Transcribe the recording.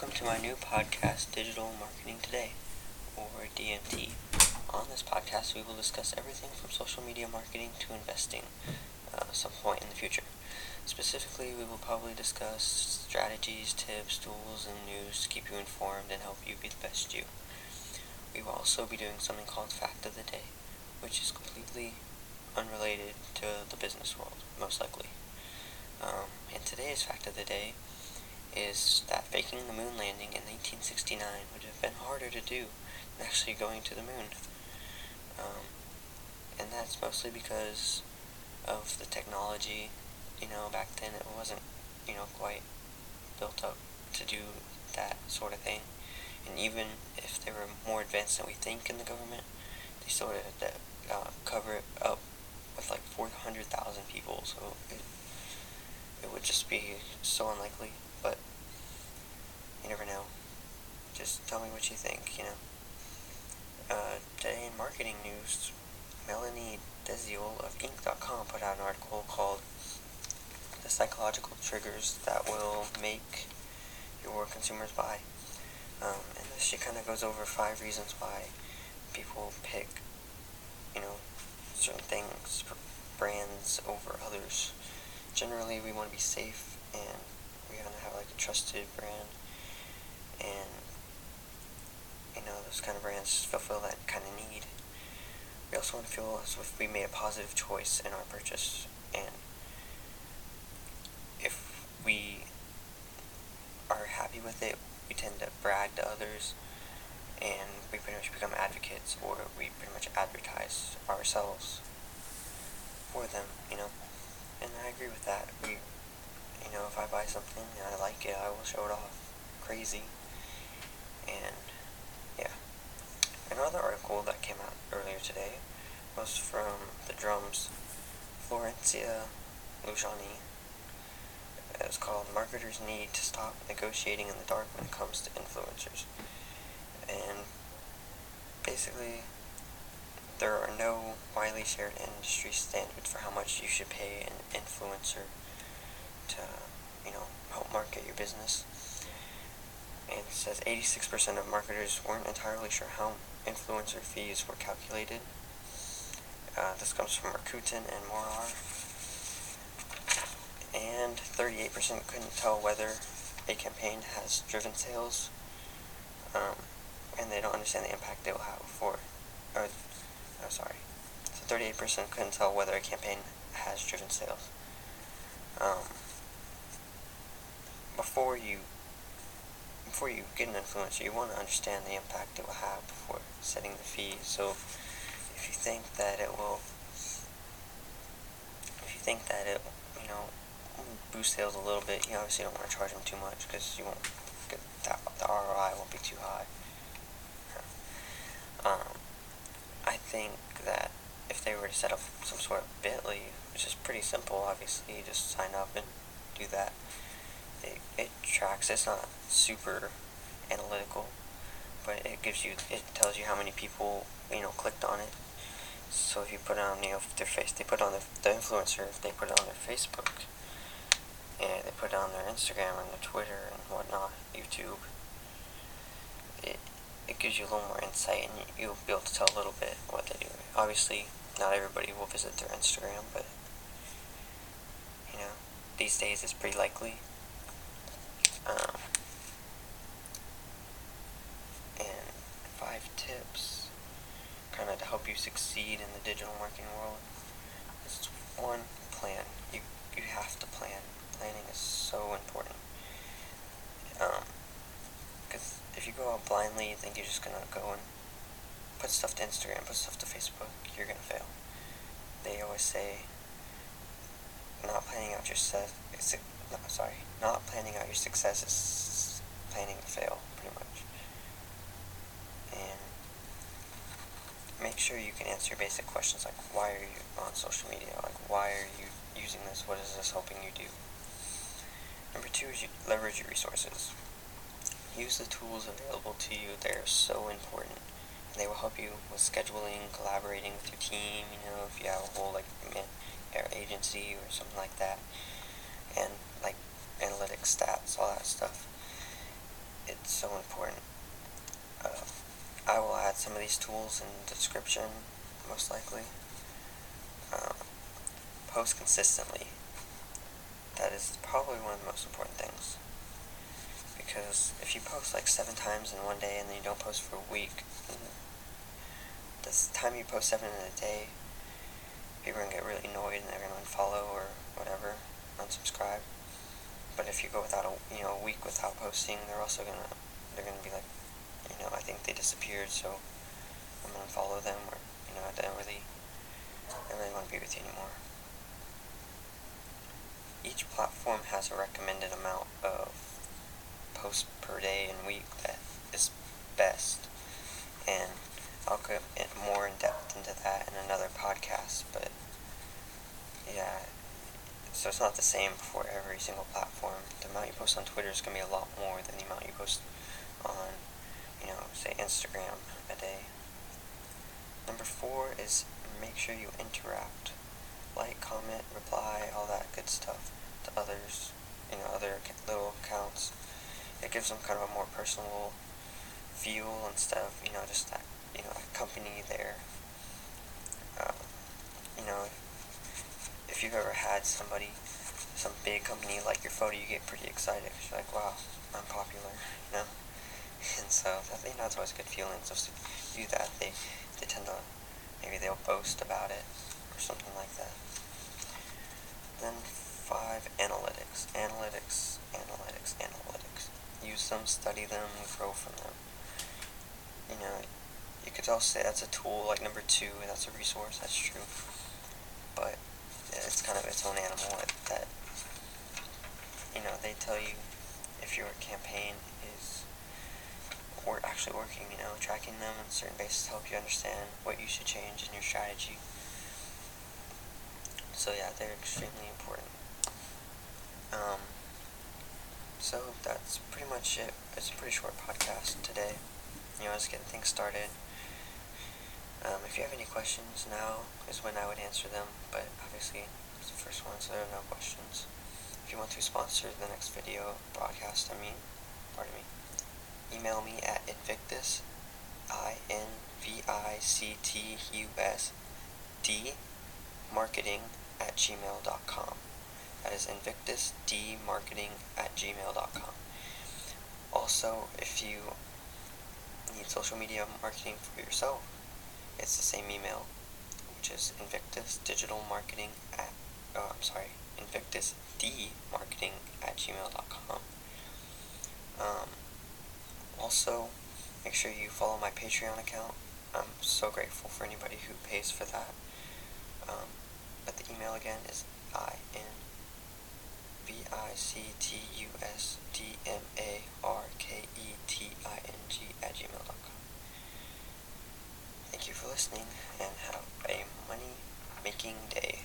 Welcome to my new podcast, Digital Marketing Today, or DMT. On this podcast, we will discuss everything from social media marketing to investing uh, some point in the future. Specifically, we will probably discuss strategies, tips, tools, and news to keep you informed and help you be the best you. We will also be doing something called Fact of the Day, which is completely unrelated to the business world, most likely. Um, and today's Fact of the Day is that faking the moon landing in 1969 would have been harder to do than actually going to the moon. Um, and that's mostly because of the technology. You know, back then it wasn't, you know, quite built up to do that sort of thing. And even if they were more advanced than we think in the government, they still had to uh, cover it up with like 400,000 people. So it, it would just be so unlikely you never know. Just tell me what you think, you know. Uh, today in marketing news, Melanie Deziel of Inc.com put out an article called The Psychological Triggers That Will Make Your Consumers Buy. Um, and she kind of goes over five reasons why people pick, you know, certain things, for brands over others. Generally, we want to be safe and we want to have like a trusted brand, and you know those kind of brands fulfill that kind of need. We also want to feel as if we made a positive choice in our purchase, and if we are happy with it, we tend to brag to others, and we pretty much become advocates, or we pretty much advertise ourselves for them, you know. And I agree with that. We you know, if I buy something and I like it, I will show it off. Crazy. And, yeah. Another article that came out earlier today was from the Drum's Florencia Luciani. It's called Marketers Need to Stop Negotiating in the Dark When It Comes to Influencers. And basically, there are no widely shared industry standards for how much you should pay an influencer to, you know, help market your business. And it says 86% of marketers weren't entirely sure how influencer fees were calculated. Uh, this comes from Rakuten and Morar. And 38% couldn't tell whether a campaign has driven sales. Um, and they don't understand the impact they will have for, or, oh, sorry. So 38% couldn't tell whether a campaign has driven sales. Um, before you before you get an influencer, you want to understand the impact it will have before setting the fee. So if you think that it will, if you think that it, you know, boost sales a little bit, you obviously don't want to charge them too much because you won't get that the ROI won't be too high. Um, I think that if they were to set up some sort of Bitly, which is pretty simple, obviously, you just sign up and do that it, it tracks. It's not super analytical, but it gives you, it tells you how many people, you know, clicked on it. So if you put it on, you know, their face, they put it on the, the influencer, if they put it on their Facebook, and they put it on their Instagram and their Twitter and whatnot, YouTube, it, it gives you a little more insight and you'll be able to tell a little bit what they do. Obviously, not everybody will visit their Instagram, but, you know, these days it's pretty likely um, and five tips kind of to help you succeed in the digital marketing world is one, plan. You, you have to plan. Planning is so important. Because um, if you go out blindly, you think you're just going to go and put stuff to Instagram, put stuff to Facebook, you're going to fail. They always say, not planning out your set, no, sorry, not planning out your success is planning to fail, pretty much. And make sure you can answer basic questions like why are you on social media? Like why are you using this? What is this helping you do? Number two is you leverage your resources. Use the tools available to you. They are so important. They will help you with scheduling, collaborating with your team. You know, if you have a whole like agency or something like that, and analytics, stats, all that stuff. it's so important. Uh, I will add some of these tools in the description, most likely. Uh, post consistently. That is probably one of the most important things. Because if you post like seven times in one day and then you don't post for a week, the time you post seven in a day, people are gonna get really annoyed and they're gonna unfollow or whatever, unsubscribe. But if you go without a you know a week without posting, they're also gonna they're gonna be like, you know, I think they disappeared, so I'm gonna follow them, or you know, I don't really, I really want to be with you anymore. Each platform has a recommended amount of posts per day and week that is best, and I'll go more in depth into that in another podcast. But yeah, so it's not the same for every single platform. The amount you post on Twitter is going to be a lot more than the amount you post on, you know, say Instagram a day. Number four is make sure you interact. Like, comment, reply, all that good stuff to others, you know, other little accounts. It gives them kind of a more personal feel instead of, you know, just that, you know, accompany their, uh, you know, if you've ever had somebody, some big company like your photo, you get pretty excited. You're like, wow, I'm popular, you know? And so, that, you know, it's always a good feeling. So, to do that, they, they tend to, maybe they'll boast about it or something like that. Then, five, analytics. Analytics, analytics, analytics. Use them, study them, grow from them. You know, you could also say that's a tool, like number two, and that's a resource, that's true. But it's kind of its own animal that, you know, they tell you if your campaign is or actually working, you know, tracking them on certain basis to help you understand what you should change in your strategy. So yeah, they're extremely important. Um, so that's pretty much it. It's a pretty short podcast today. You know, just getting things started. Um, if you have any questions, now is when I would answer them, but obviously it's the first one, so there are no questions. If you want to sponsor the next video broadcast, I mean, pardon me, email me at invictus, I-N-V-I-C-T-U-S, D, marketing at gmail.com. That is invictus, D, marketing at gmail.com. Also, if you need social media marketing for yourself, it's the same email, which is Invictus Digital Marketing at, oh, I'm sorry, Invictus D Marketing at gmail.com. Um, also, make sure you follow my Patreon account. I'm so grateful for anybody who pays for that. Um, but the email again is I N V I C T U S D M A R K E T I N G at gmail.com. Thank you for listening and have a money making day.